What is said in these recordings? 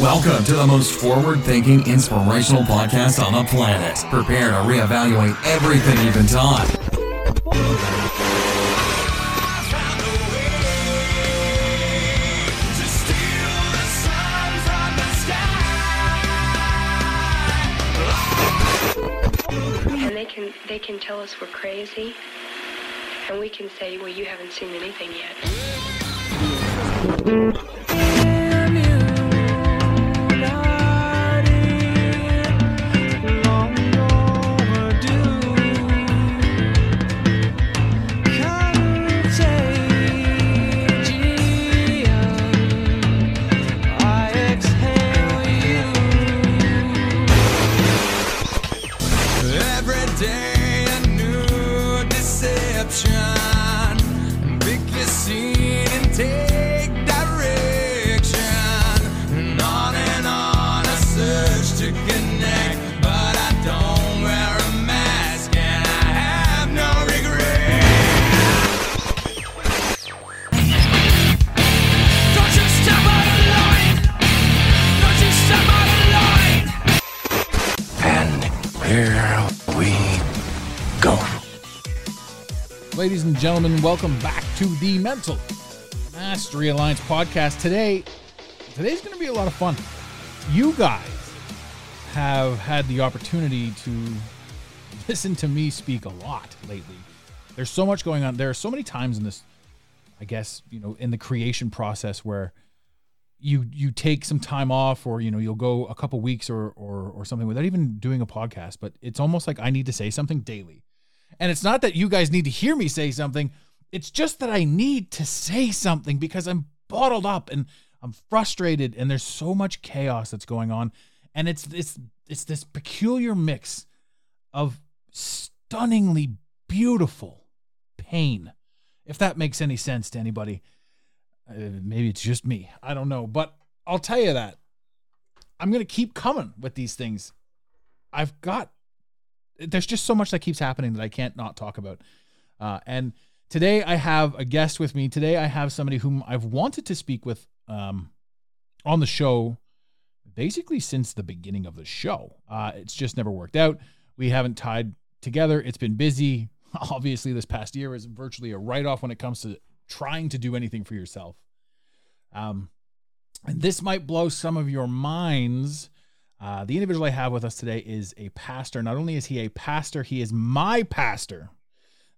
Welcome to the most forward thinking, inspirational podcast on the planet. Prepare to reevaluate everything you've been taught. And they can they can tell us we're crazy, and we can say, well, you haven't seen anything yet. Ladies and gentlemen, welcome back to the Mental Mastery Alliance podcast. Today, today's going to be a lot of fun. You guys have had the opportunity to listen to me speak a lot lately. There's so much going on. There are so many times in this, I guess, you know, in the creation process where you you take some time off or you know you'll go a couple weeks or or or something without even doing a podcast but it's almost like I need to say something daily and it's not that you guys need to hear me say something. It's just that I need to say something because I'm bottled up and I'm frustrated and there's so much chaos that's going on. And it's it's it's this peculiar mix of stunningly beautiful pain. If that makes any sense to anybody. Uh, maybe it's just me. I don't know, but I'll tell you that I'm going to keep coming with these things. I've got there's just so much that keeps happening that I can't not talk about. Uh, and today I have a guest with me. Today I have somebody whom I've wanted to speak with um, on the show basically since the beginning of the show. Uh, it's just never worked out. We haven't tied together. It's been busy. Obviously, this past year is virtually a write off when it comes to trying to do anything for yourself. Um, and this might blow some of your minds. Uh, the individual I have with us today is a pastor. Not only is he a pastor, he is my pastor.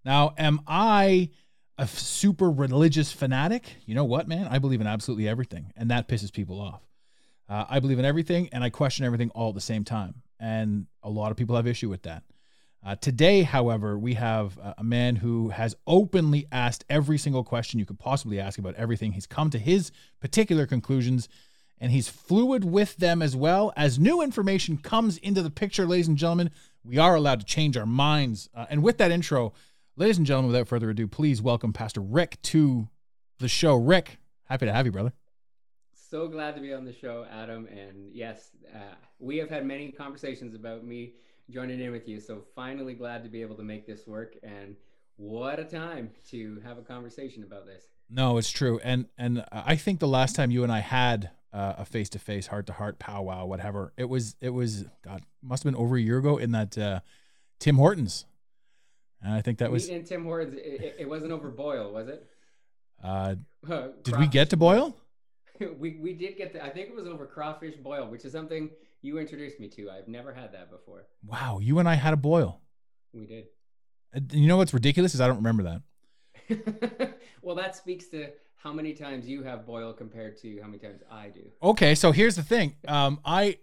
Now, am I a super religious fanatic? You know what, man? I believe in absolutely everything, and that pisses people off. Uh, I believe in everything, and I question everything all at the same time. And a lot of people have issue with that. Uh, today, however, we have a man who has openly asked every single question you could possibly ask about everything. He's come to his particular conclusions and he's fluid with them as well. As new information comes into the picture, ladies and gentlemen, we are allowed to change our minds. Uh, and with that intro, ladies and gentlemen, without further ado, please welcome Pastor Rick to the show. Rick, happy to have you, brother. So glad to be on the show, Adam. And yes, uh, we have had many conversations about me joining in with you. So finally, glad to be able to make this work. And what a time to have a conversation about this. No, it's true, and and I think the last time you and I had uh, a face to face, heart to heart powwow, whatever it was, it was God must have been over a year ago in that uh, Tim Hortons, and I think that was. in Tim Hortons. It, it- wasn't over boil, was it? Uh, did we get to boil? we we did get the. I think it was over crawfish boil, which is something you introduced me to. I've never had that before. Wow, you and I had a boil. We did. You know what's ridiculous is I don't remember that. well, that speaks to how many times you have boil compared to how many times I do. Okay, so here's the thing. Um, I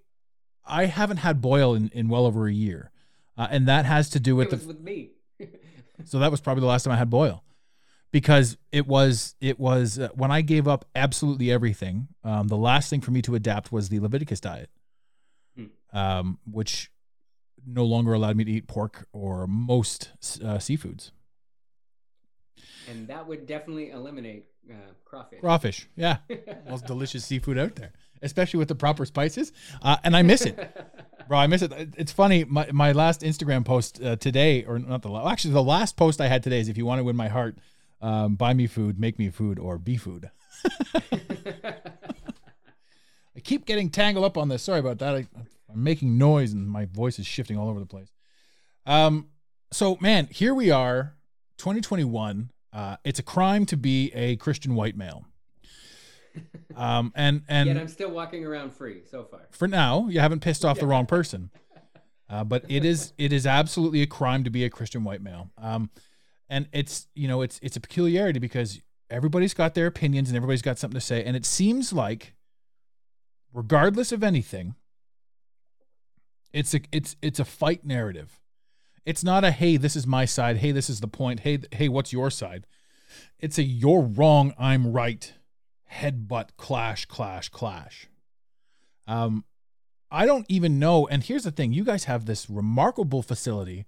I haven't had boil in, in well over a year, uh, and that has to do with it the with me. So that was probably the last time I had boil, because it was it was uh, when I gave up absolutely everything. Um, the last thing for me to adapt was the Leviticus diet, Hmm. um, which no longer allowed me to eat pork or most uh, seafoods. and that would definitely eliminate uh, crawfish. Crawfish, yeah, most delicious seafood out there, especially with the proper spices. Uh, and I miss it, bro. I miss it. It's funny. My my last Instagram post uh, today, or not the la- actually the last post I had today is if you want to win my heart, um, buy me food, make me food, or be food. I keep getting tangled up on this. Sorry about that. I, I'm making noise and my voice is shifting all over the place. Um, so man, here we are, 2021. Uh, it's a crime to be a Christian white male. Um, and and Yet I'm still walking around free so far. for now, you haven't pissed off the wrong person. Uh, but it is it is absolutely a crime to be a Christian white male. Um, and it's you know it's it's a peculiarity because everybody's got their opinions and everybody's got something to say, and it seems like, regardless of anything, it's a it's it's a fight narrative. It's not a hey this is my side, hey this is the point, hey hey what's your side. It's a you're wrong, I'm right. Headbutt clash clash clash. Um, I don't even know. And here's the thing you guys have this remarkable facility.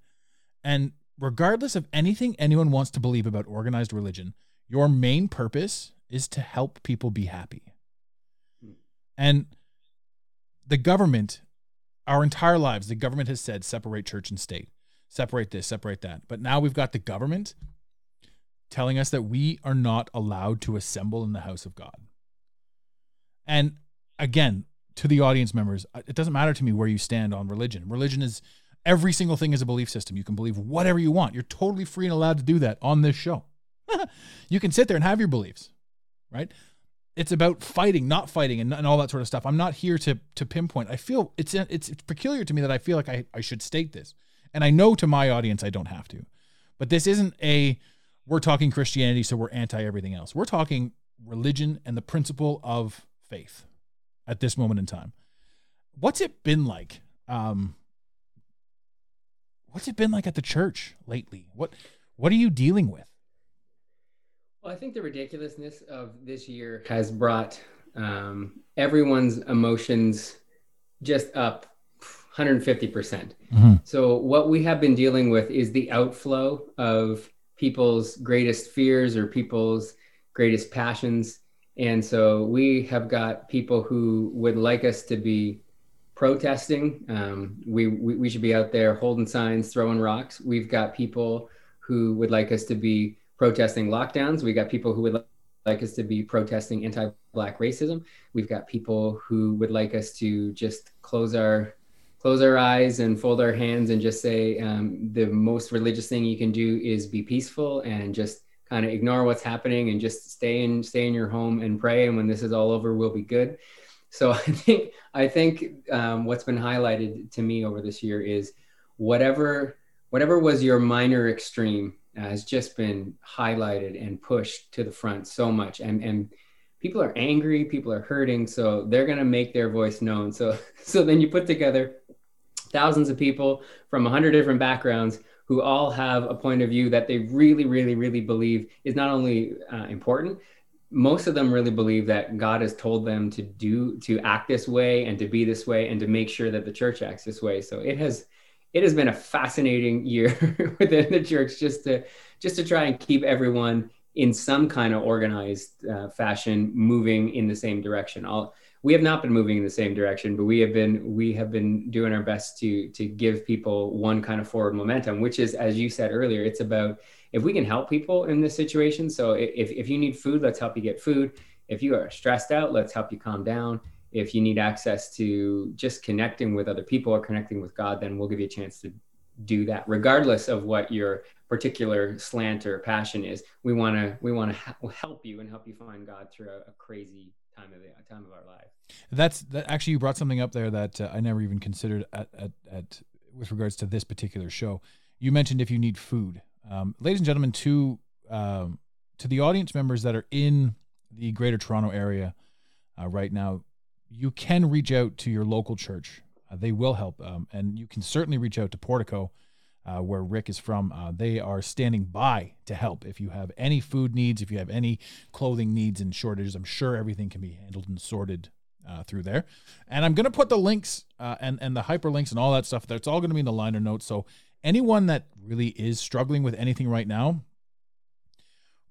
And regardless of anything anyone wants to believe about organized religion, your main purpose is to help people be happy. And the government, our entire lives, the government has said separate church and state, separate this, separate that. But now we've got the government telling us that we are not allowed to assemble in the house of God. And again, to the audience members, uh, it doesn't matter to me where you stand on religion. Religion is every single thing is a belief system. You can believe whatever you want. You're totally free and allowed to do that on this show. you can sit there and have your beliefs, right? It's about fighting, not fighting, and, and all that sort of stuff. I'm not here to to pinpoint. I feel it's it's it's peculiar to me that I feel like I, I should state this, and I know to my audience I don't have to, but this isn't a we're talking Christianity, so we're anti everything else. We're talking religion and the principle of faith at this moment in time. What's it been like? Um, what's it been like at the church lately? What what are you dealing with? Well, I think the ridiculousness of this year has brought um, everyone's emotions just up 150%. percent So, what we have been dealing with is the outflow of people's greatest fears or people's greatest passions. And so, we have got people who would like us to be protesting. Um, we, we, we should be out there holding signs, throwing rocks. We've got people who would like us to be protesting lockdowns. We've got people who would like us to be protesting anti-black racism. We've got people who would like us to just close our close our eyes and fold our hands and just say um, the most religious thing you can do is be peaceful and just kind of ignore what's happening and just stay in stay in your home and pray. And when this is all over, we'll be good. So I think I think um, what's been highlighted to me over this year is whatever whatever was your minor extreme has just been highlighted and pushed to the front so much and and people are angry people are hurting so they're going to make their voice known so so then you put together thousands of people from 100 different backgrounds who all have a point of view that they really really really believe is not only uh, important most of them really believe that god has told them to do to act this way and to be this way and to make sure that the church acts this way. So it has it has been a fascinating year within the church just to just to try and keep everyone in some kind of organized uh, fashion moving in the same direction. All we have not been moving in the same direction but we have been we have been doing our best to to give people one kind of forward momentum which is as you said earlier it's about if we can help people in this situation. So if, if you need food let's help you get food. If you are stressed out let's help you calm down. If you need access to just connecting with other people or connecting with god then we'll give you a chance to do that regardless of what your particular slant or passion is. We want to we want to help you and help you find god through a, a crazy time of the time of our life That's that actually you brought something up there that uh, I never even considered at, at at with regards to this particular show. You mentioned if you need food, um, ladies and gentlemen, to um, to the audience members that are in the Greater Toronto area uh, right now, you can reach out to your local church. Uh, they will help, um, and you can certainly reach out to Portico. Uh, where Rick is from, uh, they are standing by to help. If you have any food needs, if you have any clothing needs and shortages, I'm sure everything can be handled and sorted uh, through there. And I'm going to put the links uh, and, and the hyperlinks and all that stuff. That's all going to be in the liner notes. So anyone that really is struggling with anything right now,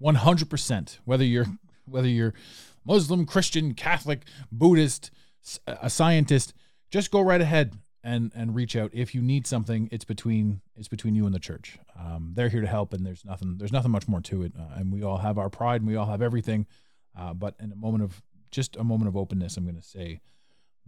100%, whether you're whether you're Muslim, Christian, Catholic, Buddhist, a scientist, just go right ahead and and reach out if you need something. It's between it's between you and the church. Um, they're here to help, and there's nothing there's nothing much more to it. Uh, and we all have our pride, and we all have everything. Uh, but in a moment of just a moment of openness, I'm going to say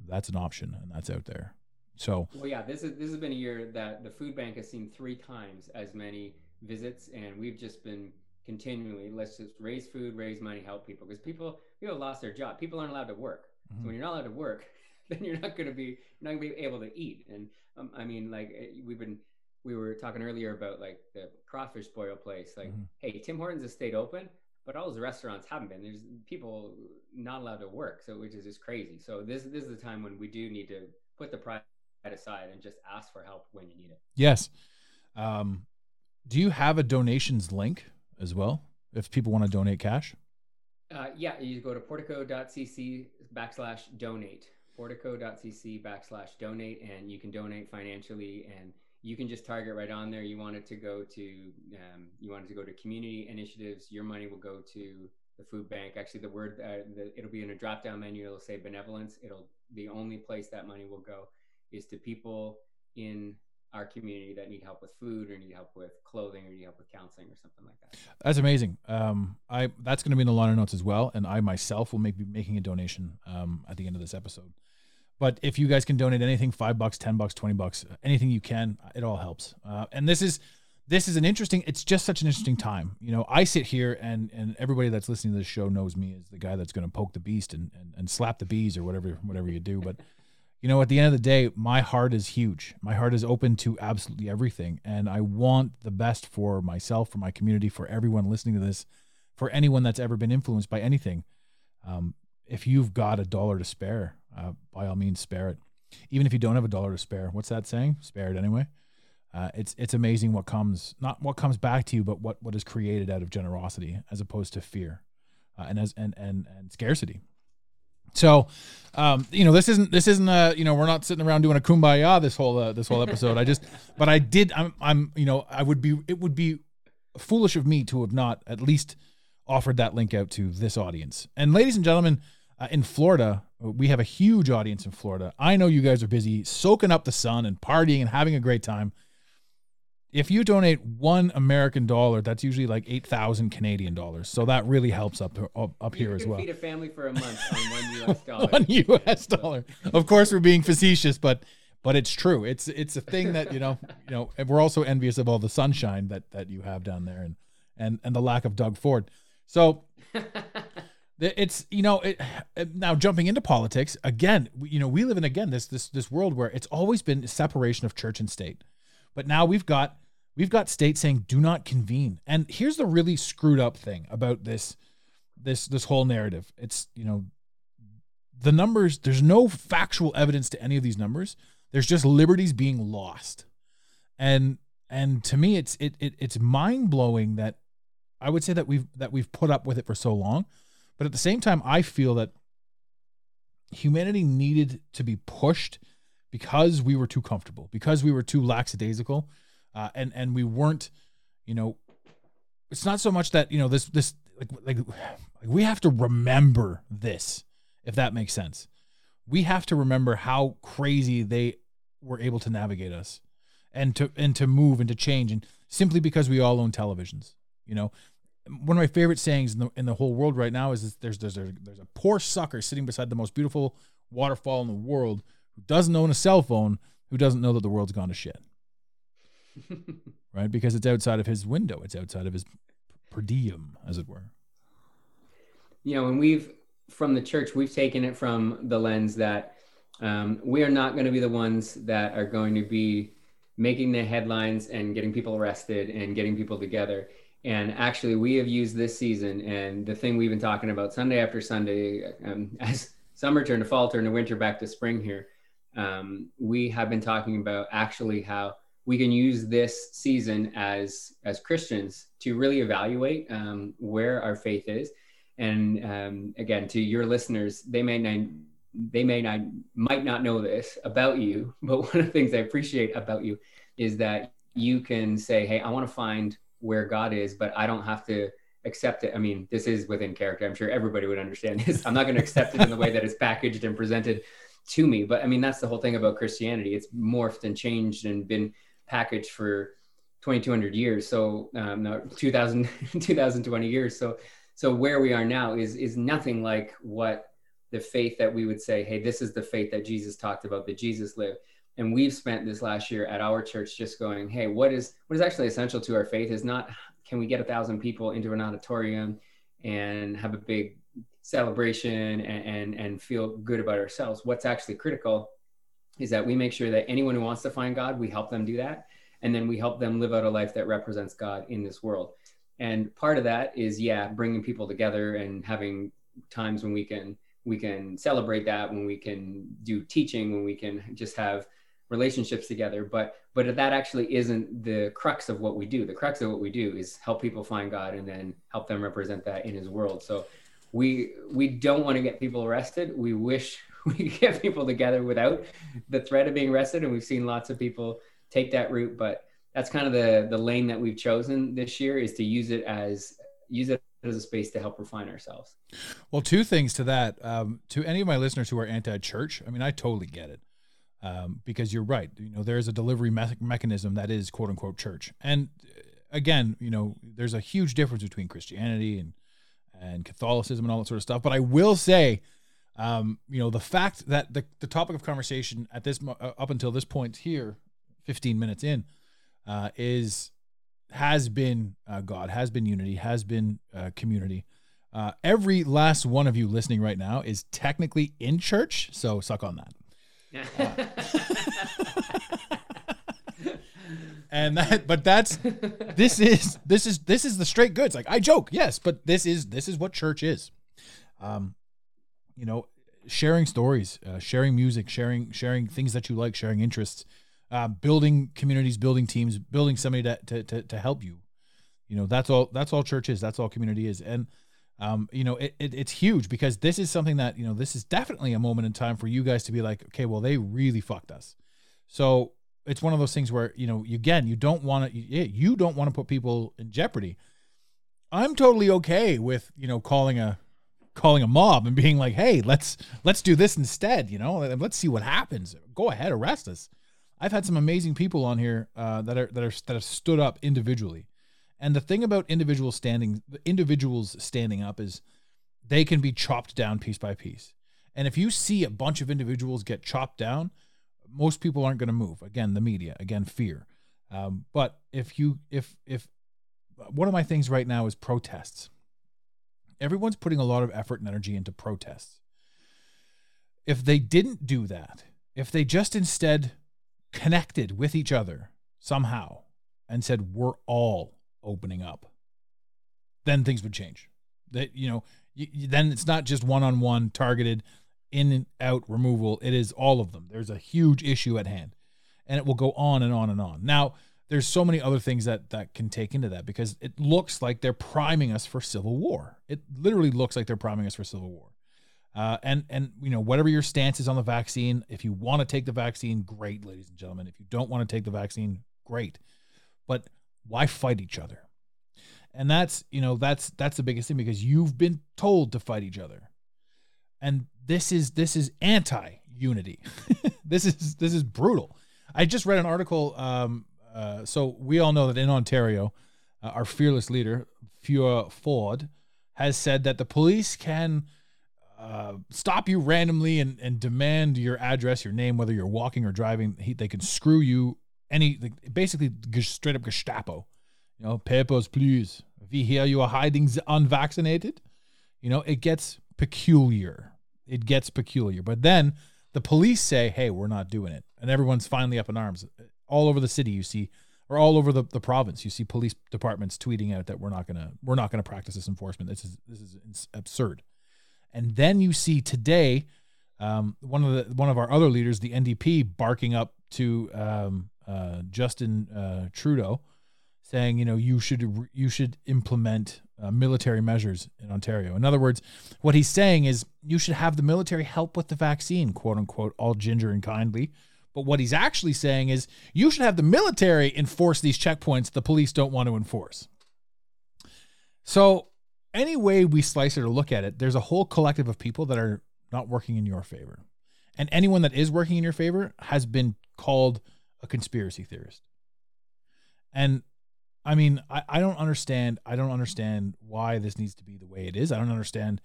that's an option and that's out there. So Well, yeah, this is this has been a year that the food bank has seen three times as many visits, and we've just been continually let's just raise food, raise money, help people because people people have lost their job. People aren't allowed to work. So when you're not allowed to work, then you're not going to be you're not going to be able to eat. And um, I mean, like eh, we've been we were talking earlier about like the crawfish boil place. Like, Mhm. hey, Tim Hortons has stayed open, but all those restaurants haven't been. There's people not allowed to work, so which is just crazy. So this this is the time when we do need to put the pride aside and just ask for help when you need it. yes, um, do you have a donations link as well if people want to donate cash? Uh, yeah, you go to portico.cc backslash donate, portico.cc backslash donate, and you can donate financially and you can just target right on there. You want it to go to, um, you want it to go to community initiatives. Your money will go to the food bank. Actually, the word, uh, the, it'll be in a drop down menu. It'll say benevolence. It'll, the only place that money will go is to people in our community that need help with food or need help with clothing or need help with counseling or something like that. That's amazing. Um, I that's going to be in the liner notes as well, and I myself will make, be making a donation um, at the end of this episode. But if you guys can donate anything, five bucks, ten bucks, twenty bucks, anything you can, it all helps. Uh, and this is this is an interesting. It's just such an interesting time. You know, I sit here and and everybody that's listening to this show knows me as the guy that's going to poke the beast and, and and slap the bees or whatever whatever you do. But you know, at the end of the day, my heart is huge. My heart is open to absolutely everything. And I want the best for myself, for my community, for everyone listening to this, for anyone that's ever been influenced by anything. Um, if you've got a dollar to spare, uh, by all means, spare it. Even if you don't have a dollar to spare, what's that saying? Spare it anyway. Uh, it's it's amazing what comes not what comes back to you, but what what is created out of generosity as opposed to fear, uh, and as and and and scarcity. So, um, you know, this isn't this isn't a you know we're not sitting around doing a kumbaya this whole uh, this whole episode. I just, but I did. I'm I'm you know I would be it would be foolish of me to have not at least offered that link out to this audience. And ladies and gentlemen, uh, in Florida, we have a huge audience in Florida. I know you guys are busy soaking up the sun and partying and having a great time. If you donate one American dollar, that's usually like eight thousand Canadian dollars. So that really helps up up, up here as well. feed a family for a month on one U.S. dollar. One U.S. dollar. Of course, we're being facetious, but but it's true. It's it's a thing that you know you know. And we're also envious of all the sunshine that that you have down there, and and and the lack of Doug Ford. So it's you know it, now jumping into politics again. You know we live in again this this this world where it's always been separation of church and state, but now we've got we've got states saying do not convene. And here's the really screwed up thing about this this this whole narrative. It's you know the numbers there's no factual evidence to any of these numbers there's just liberties being lost and and to me it's it, it it's mind-blowing that i would say that we've that we've put up with it for so long but at the same time i feel that humanity needed to be pushed because we were too comfortable because we were too lackadaisical uh, and and we weren't you know it's not so much that you know this this like like, like we have to remember this if that makes sense. We have to remember how crazy they were able to navigate us and to and to move and to change and simply because we all own televisions. You know, one of my favorite sayings in the in the whole world right now is, is there's there's a, there's a poor sucker sitting beside the most beautiful waterfall in the world who doesn't own a cell phone who doesn't know that the world's gone to shit. right? Because it's outside of his window. It's outside of his per diem, as it were. you know, and we've from the church, we've taken it from the lens that um, we are not going to be the ones that are going to be making the headlines and getting people arrested and getting people together. And actually, we have used this season and the thing we've been talking about Sunday after Sunday, um, as summer turned to fall, turned to winter, back to spring here. Um, we have been talking about actually how we can use this season as as Christians to really evaluate um, where our faith is and um, again to your listeners they may not they may not might not know this about you but one of the things i appreciate about you is that you can say hey i want to find where god is but i don't have to accept it. I mean this is within character. I'm sure everybody would understand this. I'm not going to accept it in the way that it's packaged and presented to me but i mean that's the whole thing about christianity. It's morphed and changed and been packaged for 2200 years. So um, no 2000 2020 years. So so where we are now is is nothing like what the faith that we would say, hey, this is the faith that Jesus talked about, that Jesus lived. And we've spent this last year at our church just going, hey, what is what is actually essential to our faith is not can we get a thousand people into an auditorium and have a big celebration and, and, and feel good about ourselves. What's actually critical is that we make sure that anyone who wants to find God, we help them do that. And then we help them live out a life that represents God in this world. And part of that is, yeah, bringing people together and having times when we can we can celebrate that when we can do teaching when we can just have relationships together but but that actually isn't the crux of what we do the crux of what we do is help people find god and then help them represent that in his world so we we don't want to get people arrested we wish we get people together without the threat of being arrested and we've seen lots of people take that route but that's kind of the the lane that we've chosen this year is to use it as use it as a space to help refine ourselves. Well, two things to that. Um, to any of my listeners who are anti-church, I mean, I totally get it um, because you're right. You know, there is a delivery me- mechanism that is quote unquote church, and uh, again, you know, there's a huge difference between Christianity and and Catholicism and all that sort of stuff. But I will say, um, you know, the fact that the the topic of conversation at this uh, up until this point here, 15 minutes in, uh, is has been uh, God, has been unity, has been uh, community. Uh, every last one of you listening right now is technically in church, so suck on that. and that, but that's this is this is this is the straight goods. Like I joke, yes, but this is this is what church is. Um, you know, sharing stories, uh, sharing music, sharing sharing things that you like, sharing interests uh, building communities, building teams, building somebody to, to, to, to, help you. You know, that's all, that's all church is. That's all community is. And, um, you know, it, it, it's huge because this is something that, you know, this is definitely a moment in time for you guys to be like, okay, well, they really fucked us. So it's one of those things where, you know, again, you don't want to, you, don't want to put people in jeopardy. I'm totally okay with, you know, calling a, calling a mob and being like, "Hey, let's let's do this instead." You know, let's see what happens. Go ahead, arrest us. I've had some amazing people on here uh, that are that are that have stood up individually. And the thing about individuals standing, individuals standing up is they can be chopped down piece by piece. And if you see a bunch of individuals get chopped down, most people aren't going to move. Again, the media. Again, fear. Um, but if you if if one of my things right now is protests. Everyone's putting a lot of effort and energy into protests. If they didn't do that, if they just instead connected with each other somehow and said, we're all opening up, then things would change. That, you know, you, then it's not just one on one targeted in and out removal. It is all of them. There's a huge issue at hand and it will go on and on and on. Now, there's so many other things that that can take into that because it looks like they're priming us for civil war. It literally looks like they're priming us for civil war. Uh, and and you know whatever your stance is on the vaccine, if you want to take the vaccine, great, ladies and gentlemen. If you don't want to take the vaccine, great. But why fight each other? And that's you know that's that's the biggest thing because you've been told to fight each other, and this is this is anti unity. this is this is brutal. I just read an article. Um, uh, so we all know that in Ontario, uh, our fearless leader, Fiora Ford, has said that the police can uh, stop you randomly and, and demand your address, your name, whether you're walking or driving. He, they can screw you any, basically straight up Gestapo. You know, papers, please. We hear you are hiding unvaccinated. You know, it gets peculiar. It gets peculiar. But then the police say, hey, we're not doing it. And everyone's finally up in arms. All over the city, you see, or all over the, the province, you see police departments tweeting out that we're not gonna we're not gonna practice this enforcement. This is this is absurd. And then you see today um, one of the one of our other leaders, the NDP, barking up to um, uh, Justin uh, Trudeau, saying, you know, you should you should implement uh, military measures in Ontario. In other words, what he's saying is you should have the military help with the vaccine, quote unquote, all ginger and kindly. But what he's actually saying is you should have the military enforce these checkpoints the police don't want to enforce. So any way we slice it or look at it, there's a whole collective of people that are not working in your favor. And anyone that is working in your favor has been called a conspiracy theorist. And I mean, I, I don't understand. I don't understand why this needs to be the way it is. I don't understand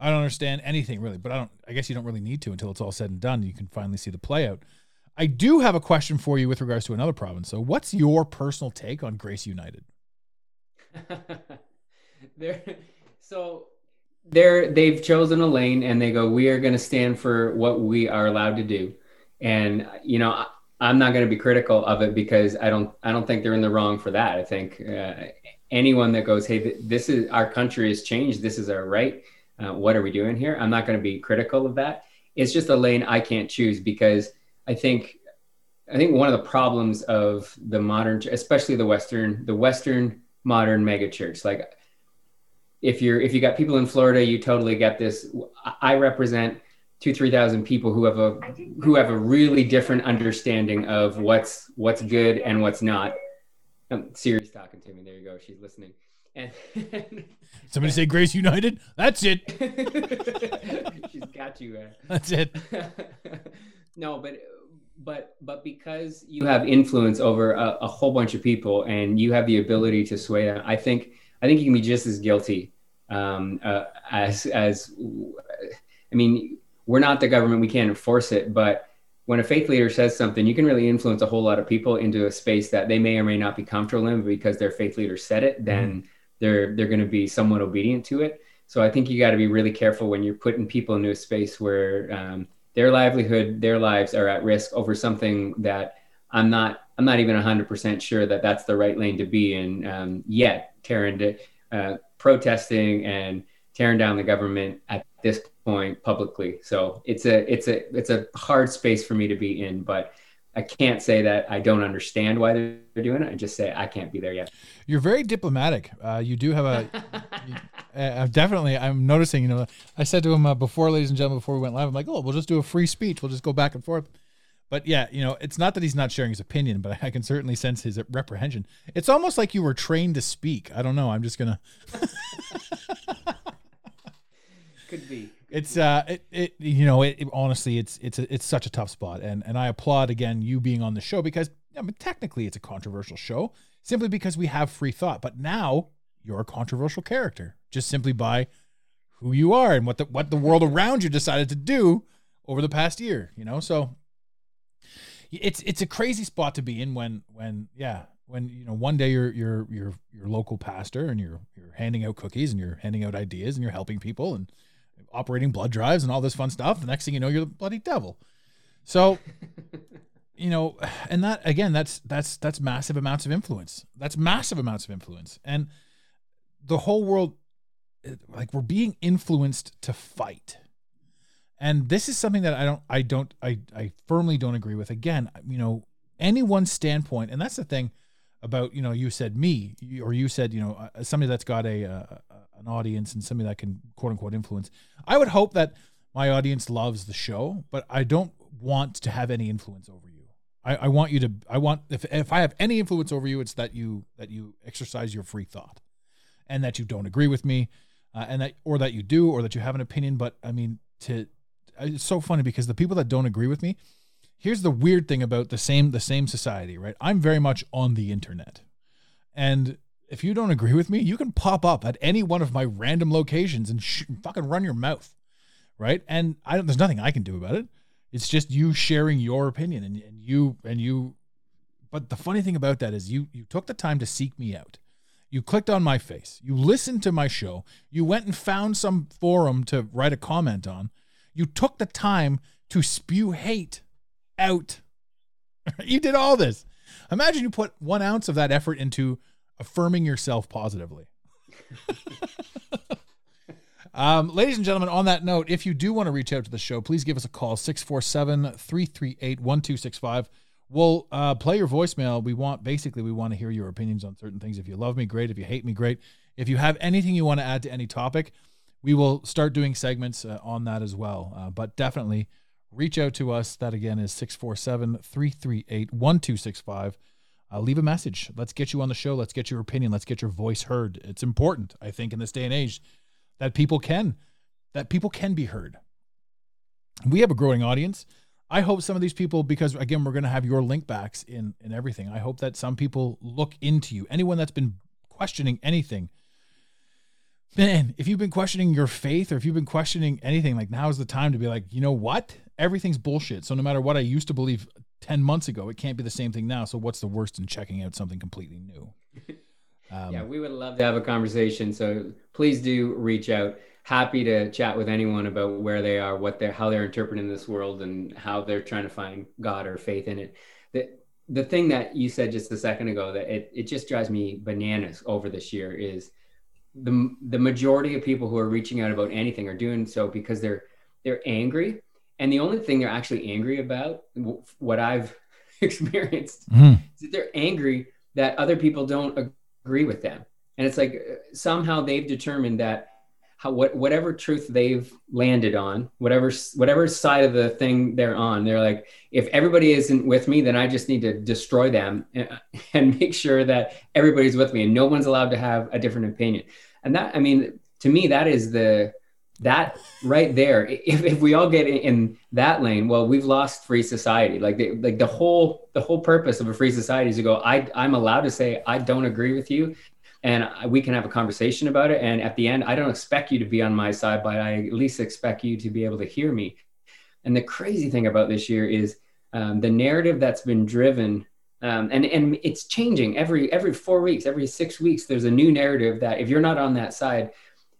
I don't understand anything really, but I don't. I guess you don't really need to until it's all said and done. You can finally see the play out. I do have a question for you with regards to another province. So, what's your personal take on Grace United? they're so they're they've chosen a lane and they go we are going to stand for what we are allowed to do and you know i'm not going to be critical of it because i don't i don't think they're in the wrong for that. I think uh, anyone that goes hey this is our country has changed. This is our right. Uh, what are we doing here? I'm not going to be critical of that. It's just a lane i can't choose because i think i think one of the problems of the modern especially the western the western modern megachurch like if you're if you got people in Florida, you totally get this. I represent two three thousand people who have a who have a really different understanding of what's what's good and what's not. Um, Siri's talking to me. There you go. She's listening. And somebody say Grace United. That's it. She's got you. That's it. no, but but but because you have influence over a, a, whole bunch of people and you have the ability to sway them, I think I think you can be just as guilty um, uh, as as I mean, we're not the government; we can't enforce it. But when a faith leader says something, you can really influence a whole lot of people into a space that they may or may not be comfortable in. because their faith leader said it, then mm. they're they're going to be somewhat obedient to it. So I think you got to be really careful when you're putting people into a space where um, their livelihood, their lives are at risk over something that I'm not I'm not even 100% sure that that's the right lane to be in um, yet tearing uh, protesting and tearing down the government at this point publicly. So it's a it's a it's a hard space for me to be in, but I can't say that I don't understand why they're doing it. I just say I can't be there yet. You're very diplomatic. Uh, you do have a uh, definitely. I'm noticing. You know, I said to him uh, before, ladies and gentlemen, before we went live, I'm like, oh, we'll just do a free speech. We'll just go back and forth. But yeah, you know, it's not that he's not sharing his opinion, but I can certainly sense his reprehension. It's almost like you were trained to speak. I don't know. I'm just gonna. Could be. It's uh, it, it you know, it, it, honestly, it's it's a, it's such a tough spot, and and I applaud again you being on the show because I mean technically it's a controversial show simply because we have free thought, but now you're a controversial character just simply by who you are and what the what the world around you decided to do over the past year. You know, so it's it's a crazy spot to be in when when yeah when you know one day you're you're you're your local pastor and you're you're handing out cookies and you're handing out ideas and you're helping people and operating blood drives and all this fun stuff. The next thing you know, you're the bloody devil. So, you know, and that again, that's that's that's massive amounts of influence. That's massive amounts of influence, and the whole world, like we're being influenced to fight and this is something that I don't I don't I I firmly don't agree with. Again, you know, anyone's standpoint, and that's the thing about you know you said me or you said you know uh, somebody that's got a uh, an audience and somebody that can quote unquote influence. I would hope that my audience loves the show, but I don't want to have any influence over you. I, I want you to I want if if I have any influence over you, it's that you that you exercise your free thought, and that you don't agree with me, uh, and that or that you do or that you have an opinion. But I mean to it's so funny because the people that don't agree with me, here's the weird thing about the same the same society, right? I'm very much on the internet. And if you don't agree with me, you can pop up at any one of my random locations and sh- fucking run your mouth, right? And I don't, there's nothing I can do about it. It's just you sharing your opinion and, and you and you. But the funny thing about that is you you took the time to seek me out. You clicked on my face. You listened to my show. You went and found some forum to write a comment on. You took the time to spew hate out. you did all this. Imagine you put one ounce of that effort into affirming yourself positively. um, ladies and gentlemen, on that note, if you do want to reach out to the show, please give us a call 647 338 1265. We'll uh, play your voicemail. We want basically we want to hear your opinions on certain things. If you love me, great. If you hate me, great. If you have anything you want to add to any topic, we will start doing segments uh, on that as well. Uh, but definitely reach out to us. That again is 647 338 1265. Uh, leave a message. Let's get you on the show. Let's get your opinion. Let's get your voice heard. It's important, I think, in this day and age that people can that people can be heard. We have a growing audience. I hope some of these people, because again, we're going to have your link backs in in everything. I hope that some people look into you. Anyone that's been questioning anything, man, if you've been questioning your faith or if you've been questioning anything, like now is the time to be like, you know what? Everything's bullshit. So no matter what I used to believe 10 months ago, it can't be the same thing now. So what's the worst in checking out something completely new? Um, yeah, we would love to have a conversation. So please do reach out. Happy to chat with anyone about where they are, what they're, how they're interpreting this world, and how they're trying to find God or faith in it. The the thing that you said just a second ago that it, it just drives me bananas over this year is the the majority of people who are reaching out about anything are doing so because they're they're angry, and the only thing they're actually angry about, what I've experienced, Mhm. is that they're angry that other people don't agree with them and it's like uh, somehow they've determined that how what whatever truth they've landed on whatever whatever side of the thing they're on they're like if everybody isn't with me then i just need to destroy them and, and make sure that everybody's with me and no one's allowed to have a different opinion and that i mean to me that is the that right there if, if we all get in, in that lane well we've lost free society. Like the, like the whole the whole purpose of a free society is to go i i'm allowed to say i don't agree with you and I- we can have a conversation about it. And at the end i don't expect you to be on my side but i at least expect you to be able to hear me. And the crazy thing about this year is um, the narrative that's been driven um, and and it's changing. Every every four weeks every six weeks there's a new narrative that if you're not on that side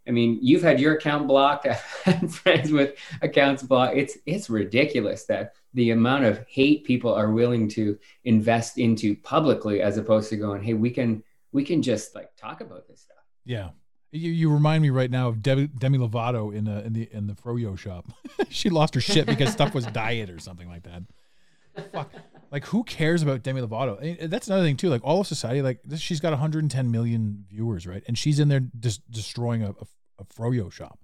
I mean, you've had your account blocked. I've had friends with accounts blocked. It's it's ridiculous that the amount of hate people are willing to invest into publicly, as opposed to going, "Hey, we can we can just like talk about this stuff." Yeah. You, you remind me right now of Demi, Demi Lovato in uh, in the in the froyo shop. she lost her shit because stuff was diet or something like that. Fuck. Like who cares about Demi Lovato? I mean, that's another thing too. Like all of society, like this, she's got 110 million viewers, right? And she's in there just destroying a, a, a froyo shop,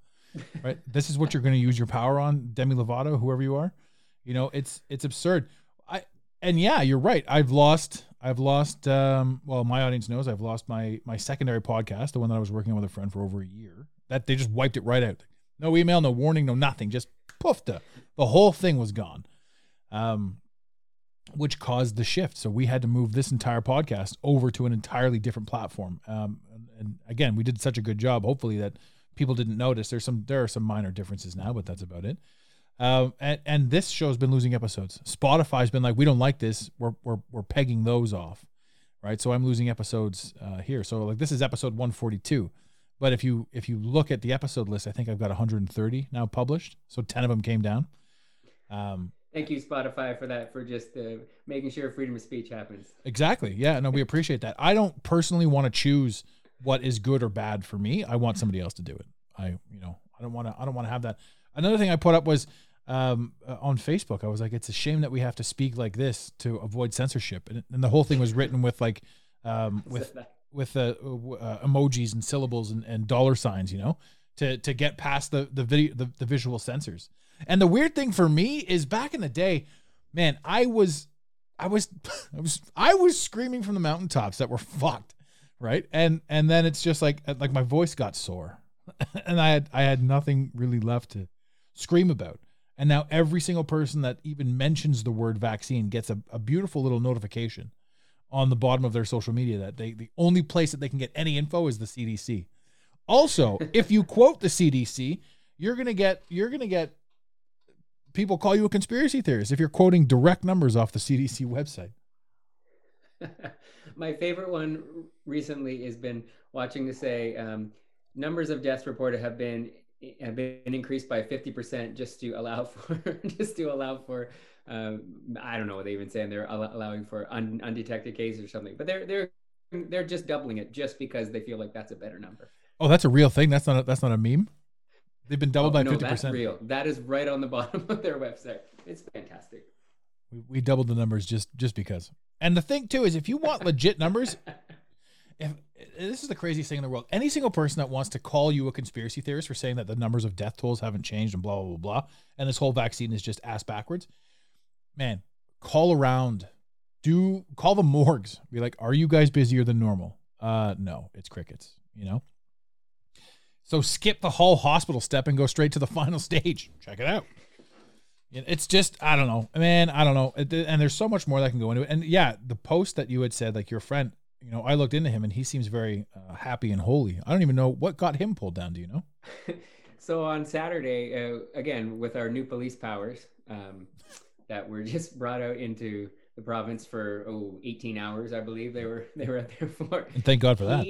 right? this is what you're going to use your power on, Demi Lovato, whoever you are. You know, it's it's absurd. I and yeah, you're right. I've lost I've lost um well my audience knows I've lost my my secondary podcast, the one that I was working on with a friend for over a year. That they just wiped it right out. No email, no warning, no nothing. Just poofed. The whole thing was gone. Um which caused the shift. So we had to move this entire podcast over to an entirely different platform. Um, and, again, we did such a good job. Hopefully that people didn't notice. There's some there are some minor differences now, but that's about it. Um, and, and this show's been losing episodes. Spotify's been like, we don't like this. We're we're we're pegging those off, right? So I'm losing episodes uh, here. So like this is episode 142. But if you if you look at the episode list, I think I've got 130 now published. So 10 of them came down. Um, Thank you, Spotify, for that, for just uh, making sure freedom of speech happens. Exactly. Yeah. No, we appreciate that. I don't personally want to choose what is good or bad for me. I want somebody else to do it. I, you know, I don't want to. I don't want to have that. Another thing I put up was um, uh, on Facebook. I was like, it's a shame that we have to speak like this to avoid censorship, and, and the whole thing was written with like, um, with with uh, uh, emojis and syllables and, and dollar signs. You know, to to get past the the video the, the visual censors. And the weird thing for me is back in the day, man, I was I was I was I was screaming from the mountaintops that we're fucked, right? And and then it's just like like my voice got sore. and I had I had nothing really left to scream about. And now every single person that even mentions the word vaccine gets a, a beautiful little notification on the bottom of their social media that they the only place that they can get any info is the CDC. Also, if you quote the CDC, you're gonna get you're gonna get people call you a conspiracy theorist if you're quoting direct numbers off the CDC website. My favorite one recently has been Washington State um, numbers of deaths reported have been have been increased by 50% just to allow for just to allow for um, I don't know what they even say and they're allowing for un- undetected cases or something but they're they're they're just doubling it just because they feel like that's a better number. Oh, that's a real thing. That's not a, that's not a meme. They've been doubled Oh, by no, fifty that's percent. real. That is right on the bottom of their website. It's fantastic. We, we doubled the numbers just just because. And the thing too is, if you want legit numbers, if this is the craziest thing in the world, any single person that wants to call you a conspiracy theorist for saying that the numbers of death tolls haven't changed and blah blah blah blah, and this whole vaccine is just ass backwards, man, call around, do call the morgues, be like, are you guys busier than normal? Uh, no, it's crickets. You know. So skip the whole hospital step and go straight to the final stage. Check it out. It's just I don't know, man. I don't know, and there's so much more that can go into it. And yeah, the post that you had said, like your friend, you know, I looked into him and he seems very uh, happy and holy. I don't even know what got him pulled down. Do you know? so on Saturday, uh, again with our new police powers um, that were just brought out into the province for oh 18 hours, I believe they were they were out there for. And thank God for that.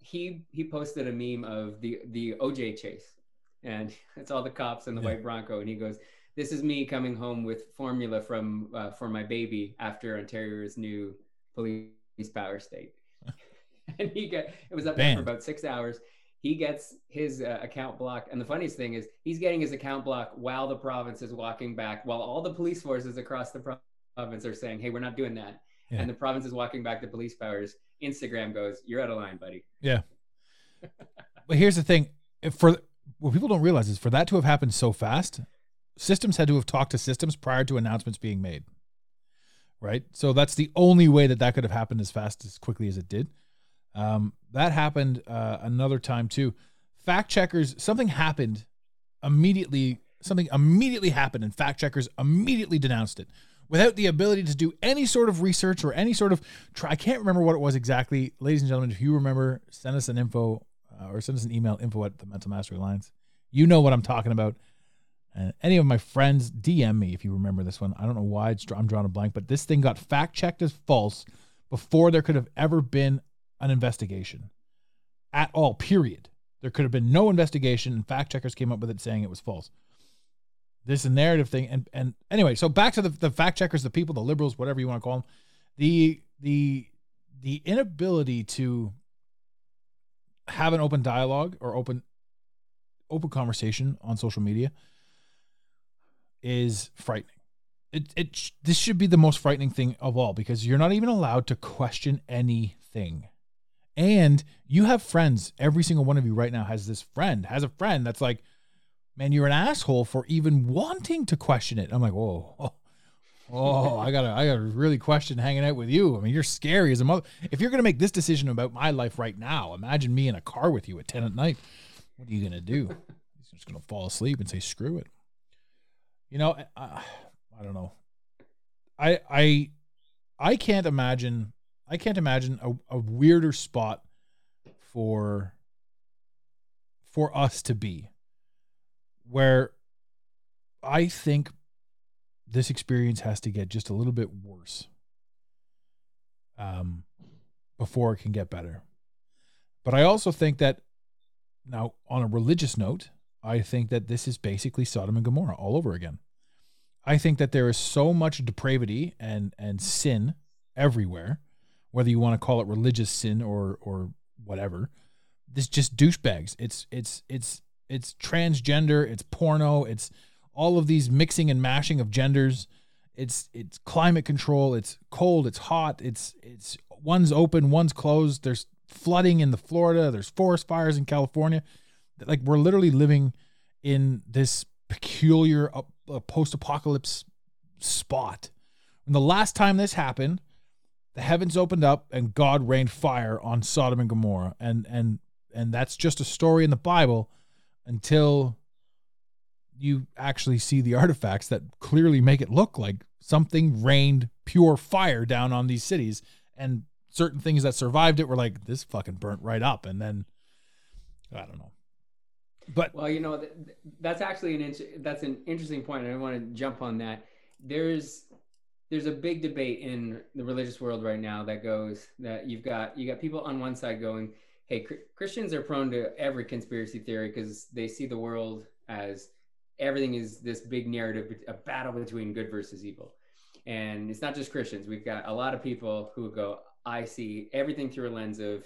He, he posted a meme of the the OJ chase, and it's all the cops and the Yeah. white Bronco, and he goes, "This is me coming home with formula from uh, for my baby after Ontario's new police power state." and he got it was up there for about six hours. He gets his uh, account blocked, and the funniest thing is he's getting his account blocked while the province is walking back, while all the police forces across the province are saying, "Hey, we're not doing that," Yeah. and the province is walking back the police powers. Instagram goes, "You're out of line, buddy." Yeah. but here's the thing: if for what people don't realize is for that to have happened so fast, systems had to have talked to systems prior to announcements being made. Right. So that's the only way that that could have happened as fast as quickly as it did. Um, that happened uh, another time too. Fact checkers, something happened immediately. Something immediately happened, and fact checkers immediately denounced it without the ability to do any sort of research or any sort of try. I can't remember what it was exactly, ladies and gentlemen. If you remember, send us an info uh, or send us an email info at the Mental Mastery Alliance. You know what I'm talking about. And any of my friends, DM me if you remember this one. I don't know why I'm drawing a blank, but this thing got fact checked as false before there could have ever been an investigation at all. Period. There could have been no investigation, and fact checkers came up with it saying it was false. This narrative thing, and and anyway, so back to the, the fact checkers, the people, the liberals, whatever you want to call them, the the the inability to have an open dialogue or open open conversation on social media is frightening. It it this should be the most frightening thing of all because you're not even allowed to question anything. And you have friends, every single one of you right now has this friend, has a friend that's like, man, you're an asshole for even wanting to question it. I'm like, whoa, oh, oh, I gotta, I gotta really question hanging out with you. I mean, you're scary as a mother. If you're gonna make this decision about my life right now, imagine me in a car with you at 10 at night. What are you gonna do? He's just gonna fall asleep and say, screw it. You know, I, I don't know. I, I, I can't imagine. I can't imagine a, a weirder spot for for us to be where I think this experience has to get just a little bit worse um, before it can get better. But I also think that now, on a religious note, I think that this is basically Sodom and Gomorrah all over again. I think that there is so much depravity and and sin everywhere, whether you want to call it religious sin or or whatever. This just douchebags. It's it's it's it's transgender. It's porno. It's all of these mixing and mashing of genders. It's it's climate control. It's cold. It's hot. It's it's one's open, one's closed. There's flooding in the Florida. There's forest fires in California. Like we're literally living in this peculiar uh, uh, post-apocalypse spot. And the last time this happened, the heavens opened up and God rained fire on Sodom and Gomorrah, and and and that's just a story in the Bible until you actually see the artifacts that clearly make it look like something rained pure fire down on these cities, and certain things that survived it were like this fucking burnt right up, and then I don't know. But Well, you know, th- th- that's actually an that's an interesting point, and I want to jump on that. There's there's a big debate in the religious world right now that goes that you've got you got people on one side going, "Hey, Chr- Christians are prone to every conspiracy theory because they see the world as everything is this big narrative, a battle between good versus evil." And it's not just Christians. We've got a lot of people who go, "I see everything through a lens of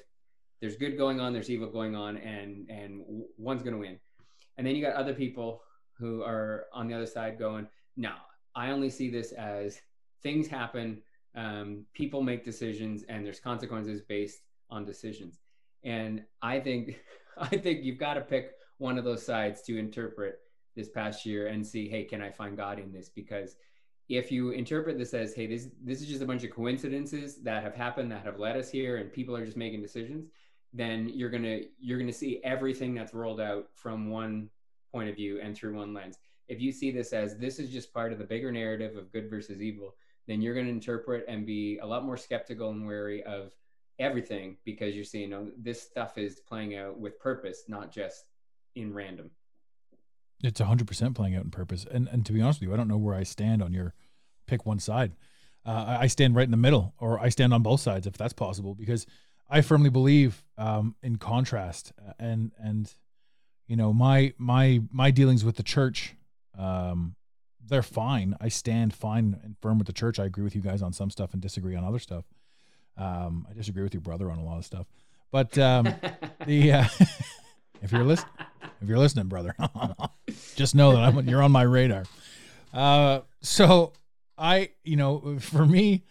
there's good going on, there's evil going on, and and one's going to win." And then you got other people who are on the other side going, no, I only see this as things happen, um, people make decisions, and there's consequences based on decisions. And I think, I think you've got to pick one of those sides to interpret this past year and see, hey, can I find God in this? Because if you interpret this as, hey, this this is just a bunch of coincidences that have happened that have led us here, and people are just making decisions, then you're gonna you're gonna see everything that's rolled out from one point of view and through one lens. If you see this as this is just part of the bigger narrative of good versus evil, then you're gonna interpret and be a lot more skeptical and wary of everything because you're seeing this stuff is playing out with purpose, not just in random. It's 100% playing out in purpose. And and to be honest with you, I don't know where I stand on your pick one side. Uh, I- I stand right in the middle, or I stand on both sides if that's possible, because I firmly believe um, in contrast. uh, And and you know my my my dealings with the church, um, they're fine. I stand fine and firm with the church. I agree with you guys on some stuff and disagree on other stuff. Um, I disagree with your brother on a lot of stuff, but um, the uh, if you're listening, if you're listening, brother, just know that I'm you're on my radar. Uh, so I, you know, for me,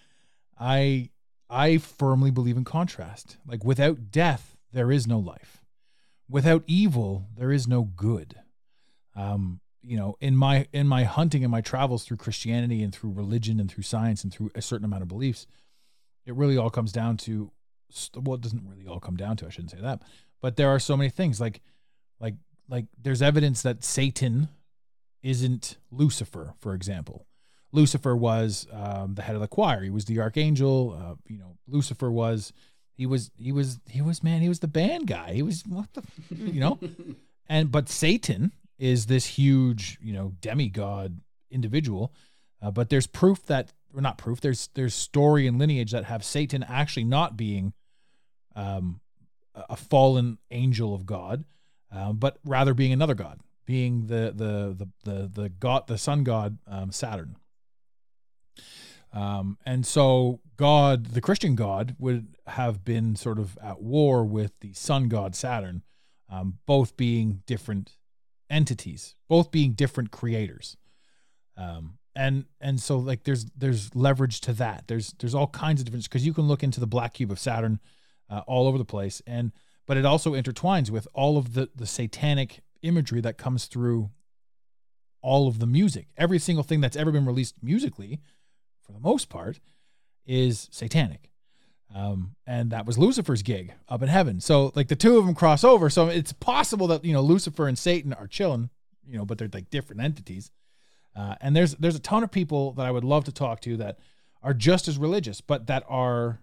I I firmly believe in contrast. Like without death, there is no life. Without evil, there is no good. Um, you know, in my in my hunting and my travels through Christianity and through religion and through science and through a certain amount of beliefs, it really all comes down to well, it doesn't really all come down to. I shouldn't say that, but there are so many things like like like there's evidence that Satan isn't Lucifer, for example. Lucifer was um, the head of the choir. He was the archangel. Uh, you know, Lucifer was he was he was he was man. He was the band guy. He was what the you know, and but Satan is this huge you know demigod individual. Uh, but there's proof that or not proof. There's there's story and lineage that have Satan actually not being um, a fallen angel of God, um, but rather being another god, being the the the the the god, the sun god um, Saturn. Um, and so God, the Christian God, would have been sort of at war with the sun god Saturn, um, both being different entities, both being different creators. Um, and and so like there's there's leverage to that. There's there's all kinds of different because you can look into the black cube of Saturn uh, all over the place, and but it also intertwines with all of the the satanic imagery that comes through all of the music. Every single thing that's ever been released musically, for the most part, is satanic. Um, and that was Lucifer's gig up in heaven. So like the two of them cross over. So it's possible that you know Lucifer and Satan are chilling, you know, but they're like different entities. Uh, and there's there's a ton of people that I would love to talk to that are just as religious, but that are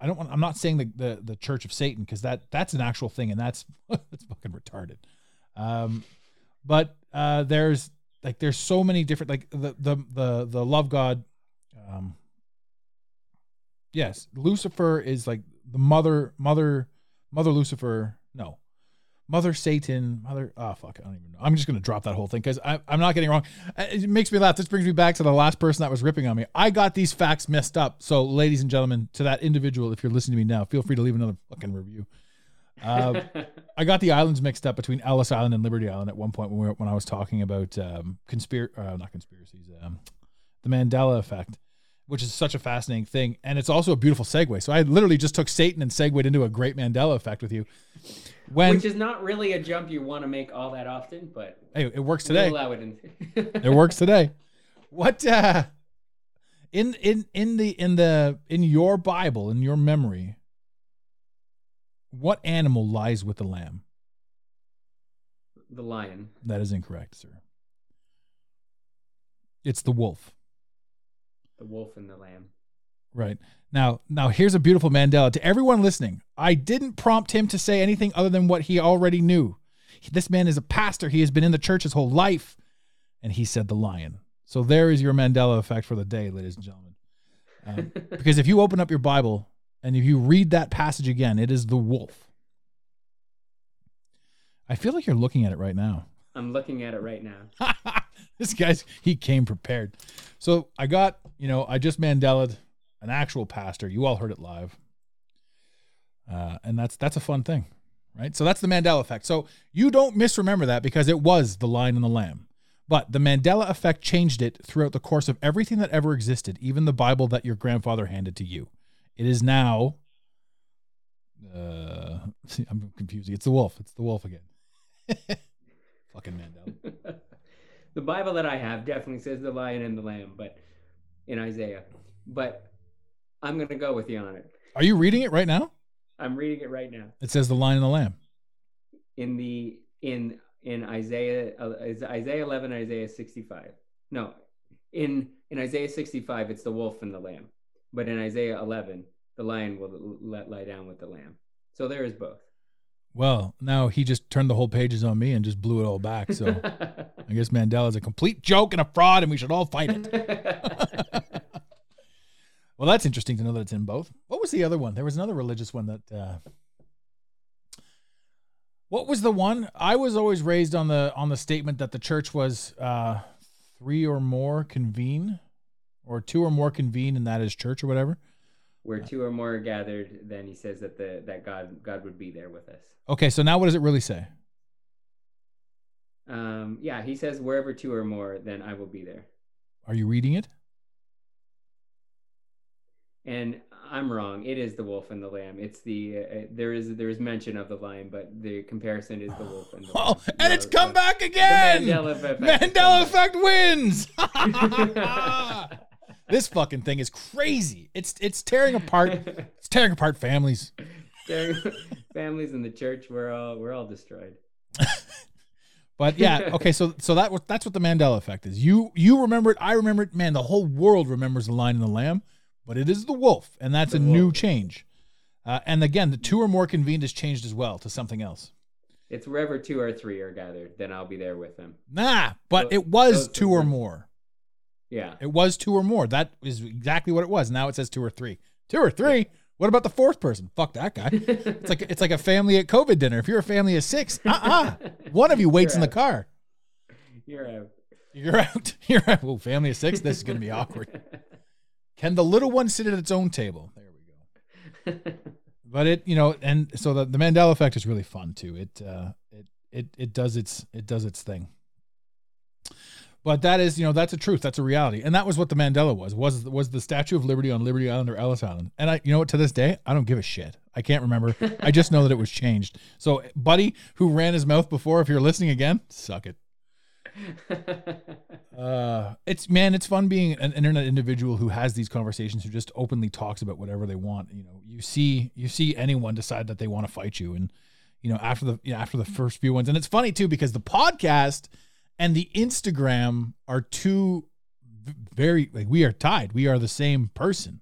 I don't want I'm not saying the the, the Church of Satan because that that's an actual thing and that's that's fucking retarded. Um, but uh, there's like there's so many different like the the the the love God. Um, yes, Lucifer is like the mother mother mother Lucifer. No, Mother Satan, Mother. Oh fuck, I don't even know. I'm just gonna drop that whole thing because I'm not getting wrong. Uh, It makes me laugh. This brings me back to the last person that was ripping on me. I got these facts messed up. So, ladies and gentlemen, to that individual, if you're listening to me now, feel free to leave another fucking review. Uh, I got the islands mixed up between Ellis Island and Liberty Island at one point when we were, when I was talking about um, conspir uh, not conspiracies, um, the Mandela effect, which is such a fascinating thing, and it's also a beautiful segue. So I literally just took Satan and segued into a great Mandela effect with you. When Which is not really a jump you want to make all that often, but hey, it works we'll today. allow it in. it works today. What uh in in in the in the in your Bible, in your memory, what animal lies with the lamb? the lion. That is incorrect, sir. It's the wolf. The wolf and the lamb. Right. Now, now here's a beautiful Mandela to everyone listening. I didn't prompt him to say anything other than what he already knew. This man is a pastor. He has been in the church his whole life, and he said the lion. So there is your Mandela effect for the day, ladies and gentlemen. Um, because if you open up your Bible and if you read that passage again, it is the wolf. I feel like you're looking at it right now. I'm looking at it right now. this guy's he came prepared. So I got, you know, I just Mandelaed an actual pastor. You all heard it live. Uh, and that's that's a fun thing, right? So that's the Mandela effect. So you don't misremember that because it was the lion and the lamb. But the Mandela effect changed it throughout the course of everything that ever existed, even the Bible that your grandfather handed to you. It is now uh I'm confusing. It's the wolf. It's the wolf again. Fucking Mandela. the Bible that I have definitely says the lion and the lamb, but in Isaiah. But I'm gonna go with you on it. Are you reading it right now? I'm reading it right now. It says the lion and the lamb. In the in in Isaiah uh, is Isaiah 11 Isaiah 65. No, in in Isaiah 65 it's the wolf and the lamb, but in Isaiah 11 the lion will let lie down with the lamb. So there is both. Well, now he just turned the whole pages on me and just blew it all back. So I guess Mandela's a complete joke and a fraud, and we should all fight it. well, that's interesting to know that it's in both. What was the other one? There was another religious one that. Uh, what was the one? I was always raised on the on the statement that the church was uh, three or more convene, or two or more convene, and that is church or whatever. Where two or more are gathered, then he says that the that God God would be there with us. Okay, so now what does it really say? Um, yeah, he says wherever two or more, then I will be there. Are you reading it? And I'm wrong. It is the wolf and the lamb. It's the uh, there is there is mention of the lion, but the comparison is the wolf and the lamb. Oh, and it's come back again. Mandela effect. Mandela effect wins. this fucking thing is crazy. It's it's tearing apart. It's tearing apart families. Families in the church we're all we're all destroyed. But yeah, okay. So so that that's what the Mandela effect is. You you remember it. I remember it. Man, the whole world remembers the lion and the lamb, but it is the wolf, and that's The a new change. Uh, and again, the two or more convened has changed as well to something else. It's wherever two or three are gathered, then I'll be there with them. Nah, but it was two or more. Yeah. It was two or more. That is exactly what it was. Now it says two or three. Two or three. What about the fourth person? Fuck that guy. It's like it's like a family at COVID dinner. If you're a family of six, uh uh one of you waits in the You're car. You're out. You're out. You're out. Well, family of six. This is going to be awkward. Can the little one sit at its own table? There we go. But it, you know, and so the, the Mandela effect is really fun too. It, uh, it, it, it does its, it does its thing. But that is, you know, that's a truth. That's a reality, and that was what the Mandela was. Was was the Statue of Liberty on Liberty Island or Ellis Island? And I, you know what? To this day, I don't give a shit. I can't remember. I just know that it was changed. So, buddy, who ran his mouth before, if you're listening again, suck it. Uh, it's man, it's fun being an internet individual who has these conversations, who just openly talks about whatever they want. You know, you see, you see anyone decide that they want to fight you, and you know, after the you know, after the first few ones, and it's funny too because the podcast and the Instagram are two very like we are tied. We are the same person,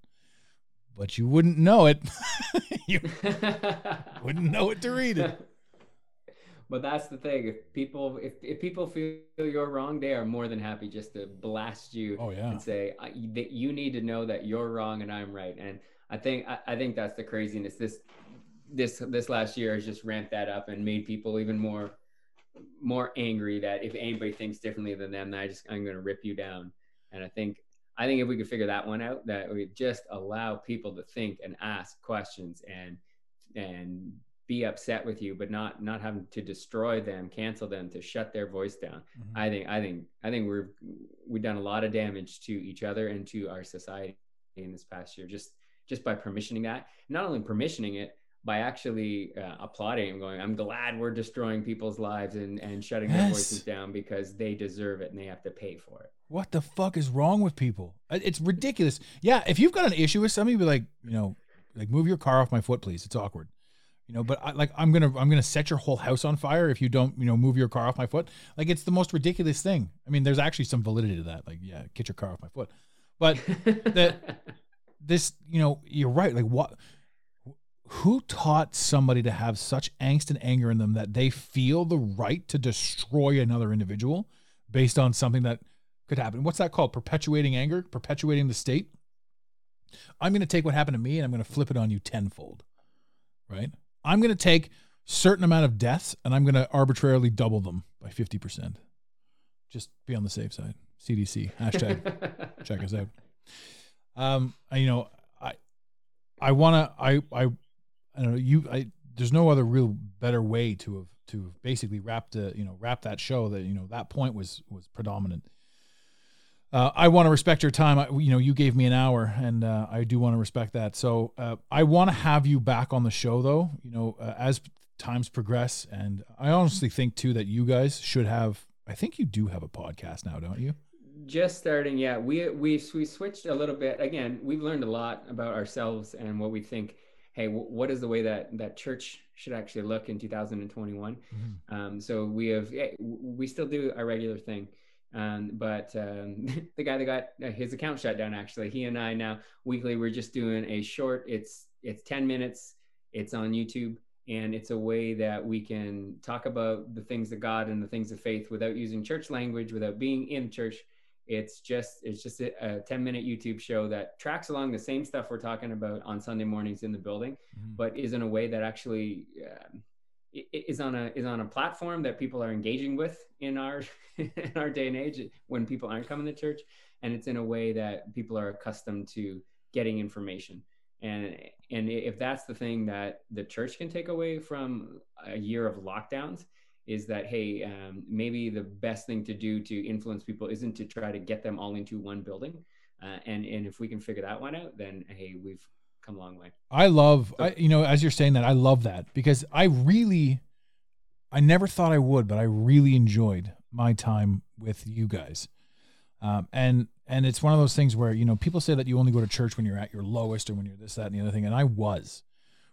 but you wouldn't know it. you wouldn't know it to read it. but that's the thing. If people if, if people feel you're wrong, they are more than happy just to blast you Oh yeah. and say that you need to know that you're wrong and I'm right. And I think I, I think that's the craziness. This this this last year has just ramped that up and made people even more more angry that if anybody thinks differently than them, then I just I'm going to rip you down. And I think I think if we could figure that one out, that we just allow people to think and ask questions and and be upset with you, but not not having to destroy them, cancel them, to shut their voice down. Mhm. I think I think I think we've we've done a lot of damage to each other and to our society in this past year just just by permissioning that. Not only permissioning it, by actually uh, applauding and going, I'm glad we're destroying people's lives and, and shutting their voices down because they deserve it and they have to pay for it. What the fuck is wrong with people? It's ridiculous. Yeah, if you've got an issue with somebody, be like, you know, like move your car off my foot, please. It's awkward. You know, but I, like I'm gonna I'm gonna set your whole house on fire if you don't you know move your car off my foot. Like it's the most ridiculous thing. I mean, there's actually some validity to that. Like, yeah, get your car off my foot. But the this you know you're right. Like what? Who taught somebody to have such angst and anger in them that they feel the right to destroy another individual based on something that could happen? What's that called? Perpetuating anger, perpetuating the state. I'm going to take what happened to me and I'm going to flip it on you tenfold. Right? I'm going to take certain amount of deaths and I'm going to arbitrarily double them by 50%. Just be on the safe side. CDC hashtag check us out. Um, you know, I, I want to, I, I, I don't know. You, I, there's no other real better way to have to have basically wrap the, you know, wrap that show that you know that point was was predominant. Uh, I want to respect your time. I, you know, you gave me an hour, and uh, I do want to respect that. So uh, I want to have you back on the show, though. You know, uh, as times progress, and I honestly think too that you guys should have. I think you do have a podcast now, don't you? Just starting, yeah. We we we switched a little bit. Again, we've learned a lot about ourselves and what we think. Hey, w- what is the way that that church should actually look in 2021? Um, so we have yeah, we still do our regular thing, Um, but um, the guy that got uh, his account shut down, actually, he and I now weekly we're just doing a short. It's it's ten minutes. It's on YouTube, and it's a way that we can talk about the things of God and the things of faith without using church language, without being in church. It's just it's just a, a ten minute YouTube show that tracks along the same stuff we're talking about on Sunday mornings in the building, Mhm. but is in a way that actually. Um, is on a is on a platform that people are engaging with in our in our day and age when people aren't coming to church and it's in a way that people are accustomed to getting information and and if that's the thing that the church can take away from a year of lockdowns is that hey um, maybe the best thing to do to influence people isn't to try to get them all into one building uh, and and if we can figure that one out then hey we've come a long way I love, I, you know, as you're saying that, I love that because I really, I never thought I would, but I really enjoyed my time with you guys. Um, and and it's one of those things where you know people say that you only go to church when you're at your lowest or when you're this that and the other thing, and I was.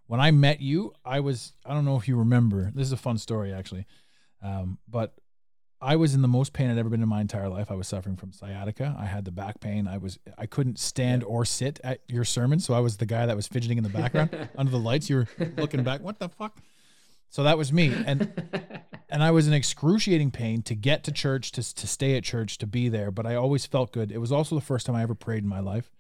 When I met you, I was. I don't know if you remember. This is a fun story actually, um, but I was in the most pain I'd ever been in my entire life. I was suffering from sciatica. I had the back pain. I was I couldn't stand or sit at your sermon, so I was the guy that was fidgeting in the background under the lights. You were looking back. What the fuck? So that was me, and and I was in excruciating pain to get to church, to to stay at church, to be there. But I always felt good. It was also the first time I ever prayed in my life.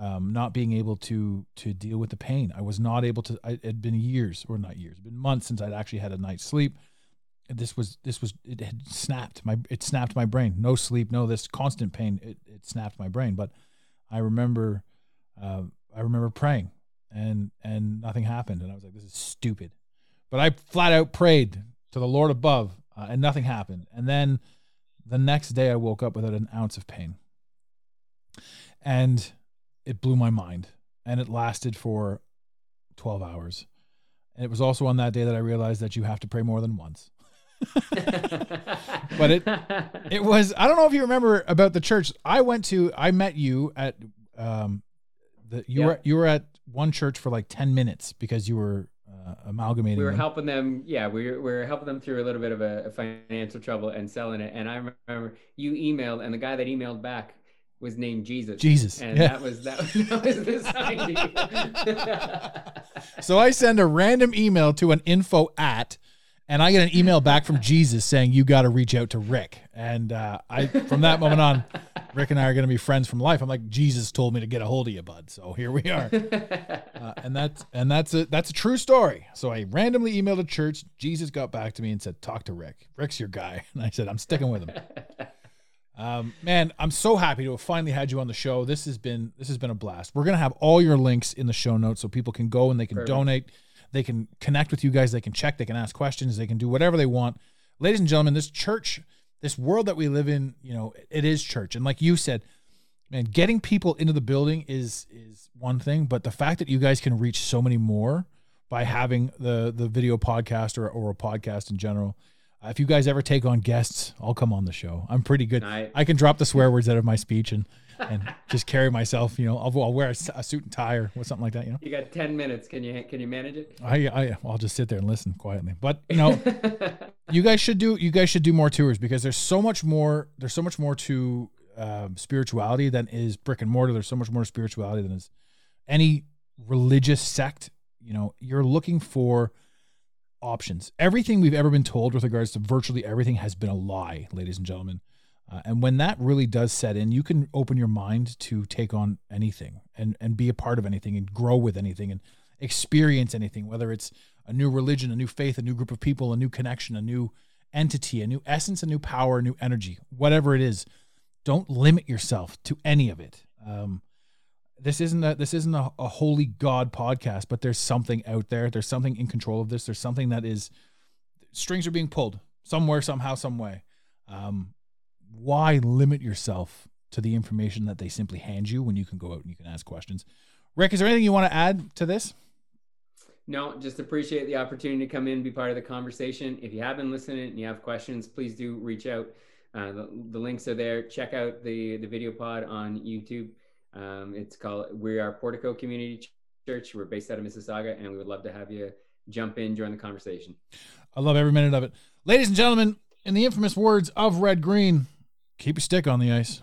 Um, not being able to to deal with the pain, I was not able to. I, it had been years, or not years, been months since I'd actually had a night's sleep. This was this was it had snapped my it snapped my brain. No sleep, no this constant pain. It it snapped my brain. But I remember, uh, I remember praying, and and nothing happened, and I was like, this is stupid. But I flat out prayed to the Lord above, uh, and nothing happened. And then the next day, I woke up without an ounce of pain, and it blew my mind. And it lasted for twelve hours. And it was also on that day that I realized that you have to pray more than once. But it- It was I don't know if you remember about the church. I went to I met you at um the you Yeah. were you were at one church for like 10 minutes because you were uh, amalgamating we were them. helping them yeah we were, we were helping them through a little bit of a, a financial trouble and selling it and i remember you emailed and the guy that emailed back was named jesus Jesus. and yeah. that was that, was- that was the sign. So I send a random email to an info at and I get an email back from Jesus saying you got to reach out to Rick. And uh, I from that moment on Rick and I are going to be friends from life. I'm like Jesus told me to get a hold of you, bud. So here we are. Uh, and that's and that's a that's a true story. So I randomly emailed a church. Jesus got back to me and said, "Talk to Rick. Rick's your guy." And I said, "I'm sticking with him." Um, man, I'm so happy to have finally had you on the show. This has been this has been a blast. We're gonna have all your links in the show notes so people can go and they can Perfect. donate, they can connect with you guys, they can check, they can ask questions, they can do whatever they want. Ladies and gentlemen, this church, this world that we live in, you know, it is church. And like you said, man, getting people into the building is is one thing, but the fact that you guys can reach so many more by having the the video podcast or, or a podcast in general. Uh, if you guys ever take on guests, I'll come on the show. I'm pretty good. I- I can drop the swear words out of my speech and and just carry myself. You know, I'll, I'll wear a suit and tie or something like that. You know, you got 10 minutes can you can you manage it I I I'll just sit there and listen quietly. But you know, you guys should do you guys should do more tours because there's so much more there's so much more to um, spirituality than is brick and mortar. There's so much more spirituality than is any religious sect. You know, you're looking for options. Everything we've ever been told with regards to virtually everything has been a lie, ladies and gentlemen. Uh, and when that really does set in, you can open your mind to take on anything and and be a part of anything and grow with anything and experience anything, whether it's a new religion, a new faith, a new group of people, a new connection, a new entity, a new essence, a new power, a new energy, whatever it is. Don't limit yourself to any of it. Um, this isn't a this isn't a, a holy God podcast, but there's something out there. There's something in control of this. There's something that is strings are being pulled somewhere, somehow, some way. Um, why limit yourself to the information that they simply hand you when you can go out and you can ask questions? Rick, is there anything you want to add to this? No, just appreciate the opportunity to come in, be part of the conversation. If you have been listening and you have questions, please do reach out. Uh, the, the links are there. Check out the the video pod on YouTube. Um, it's called We Are Portico Community Church. We're based out of Mississauga, and we would love to have you jump in, join the conversation. I love every minute of it. Ladies and gentlemen, in the infamous words of Red Green, keep your stick on the ice.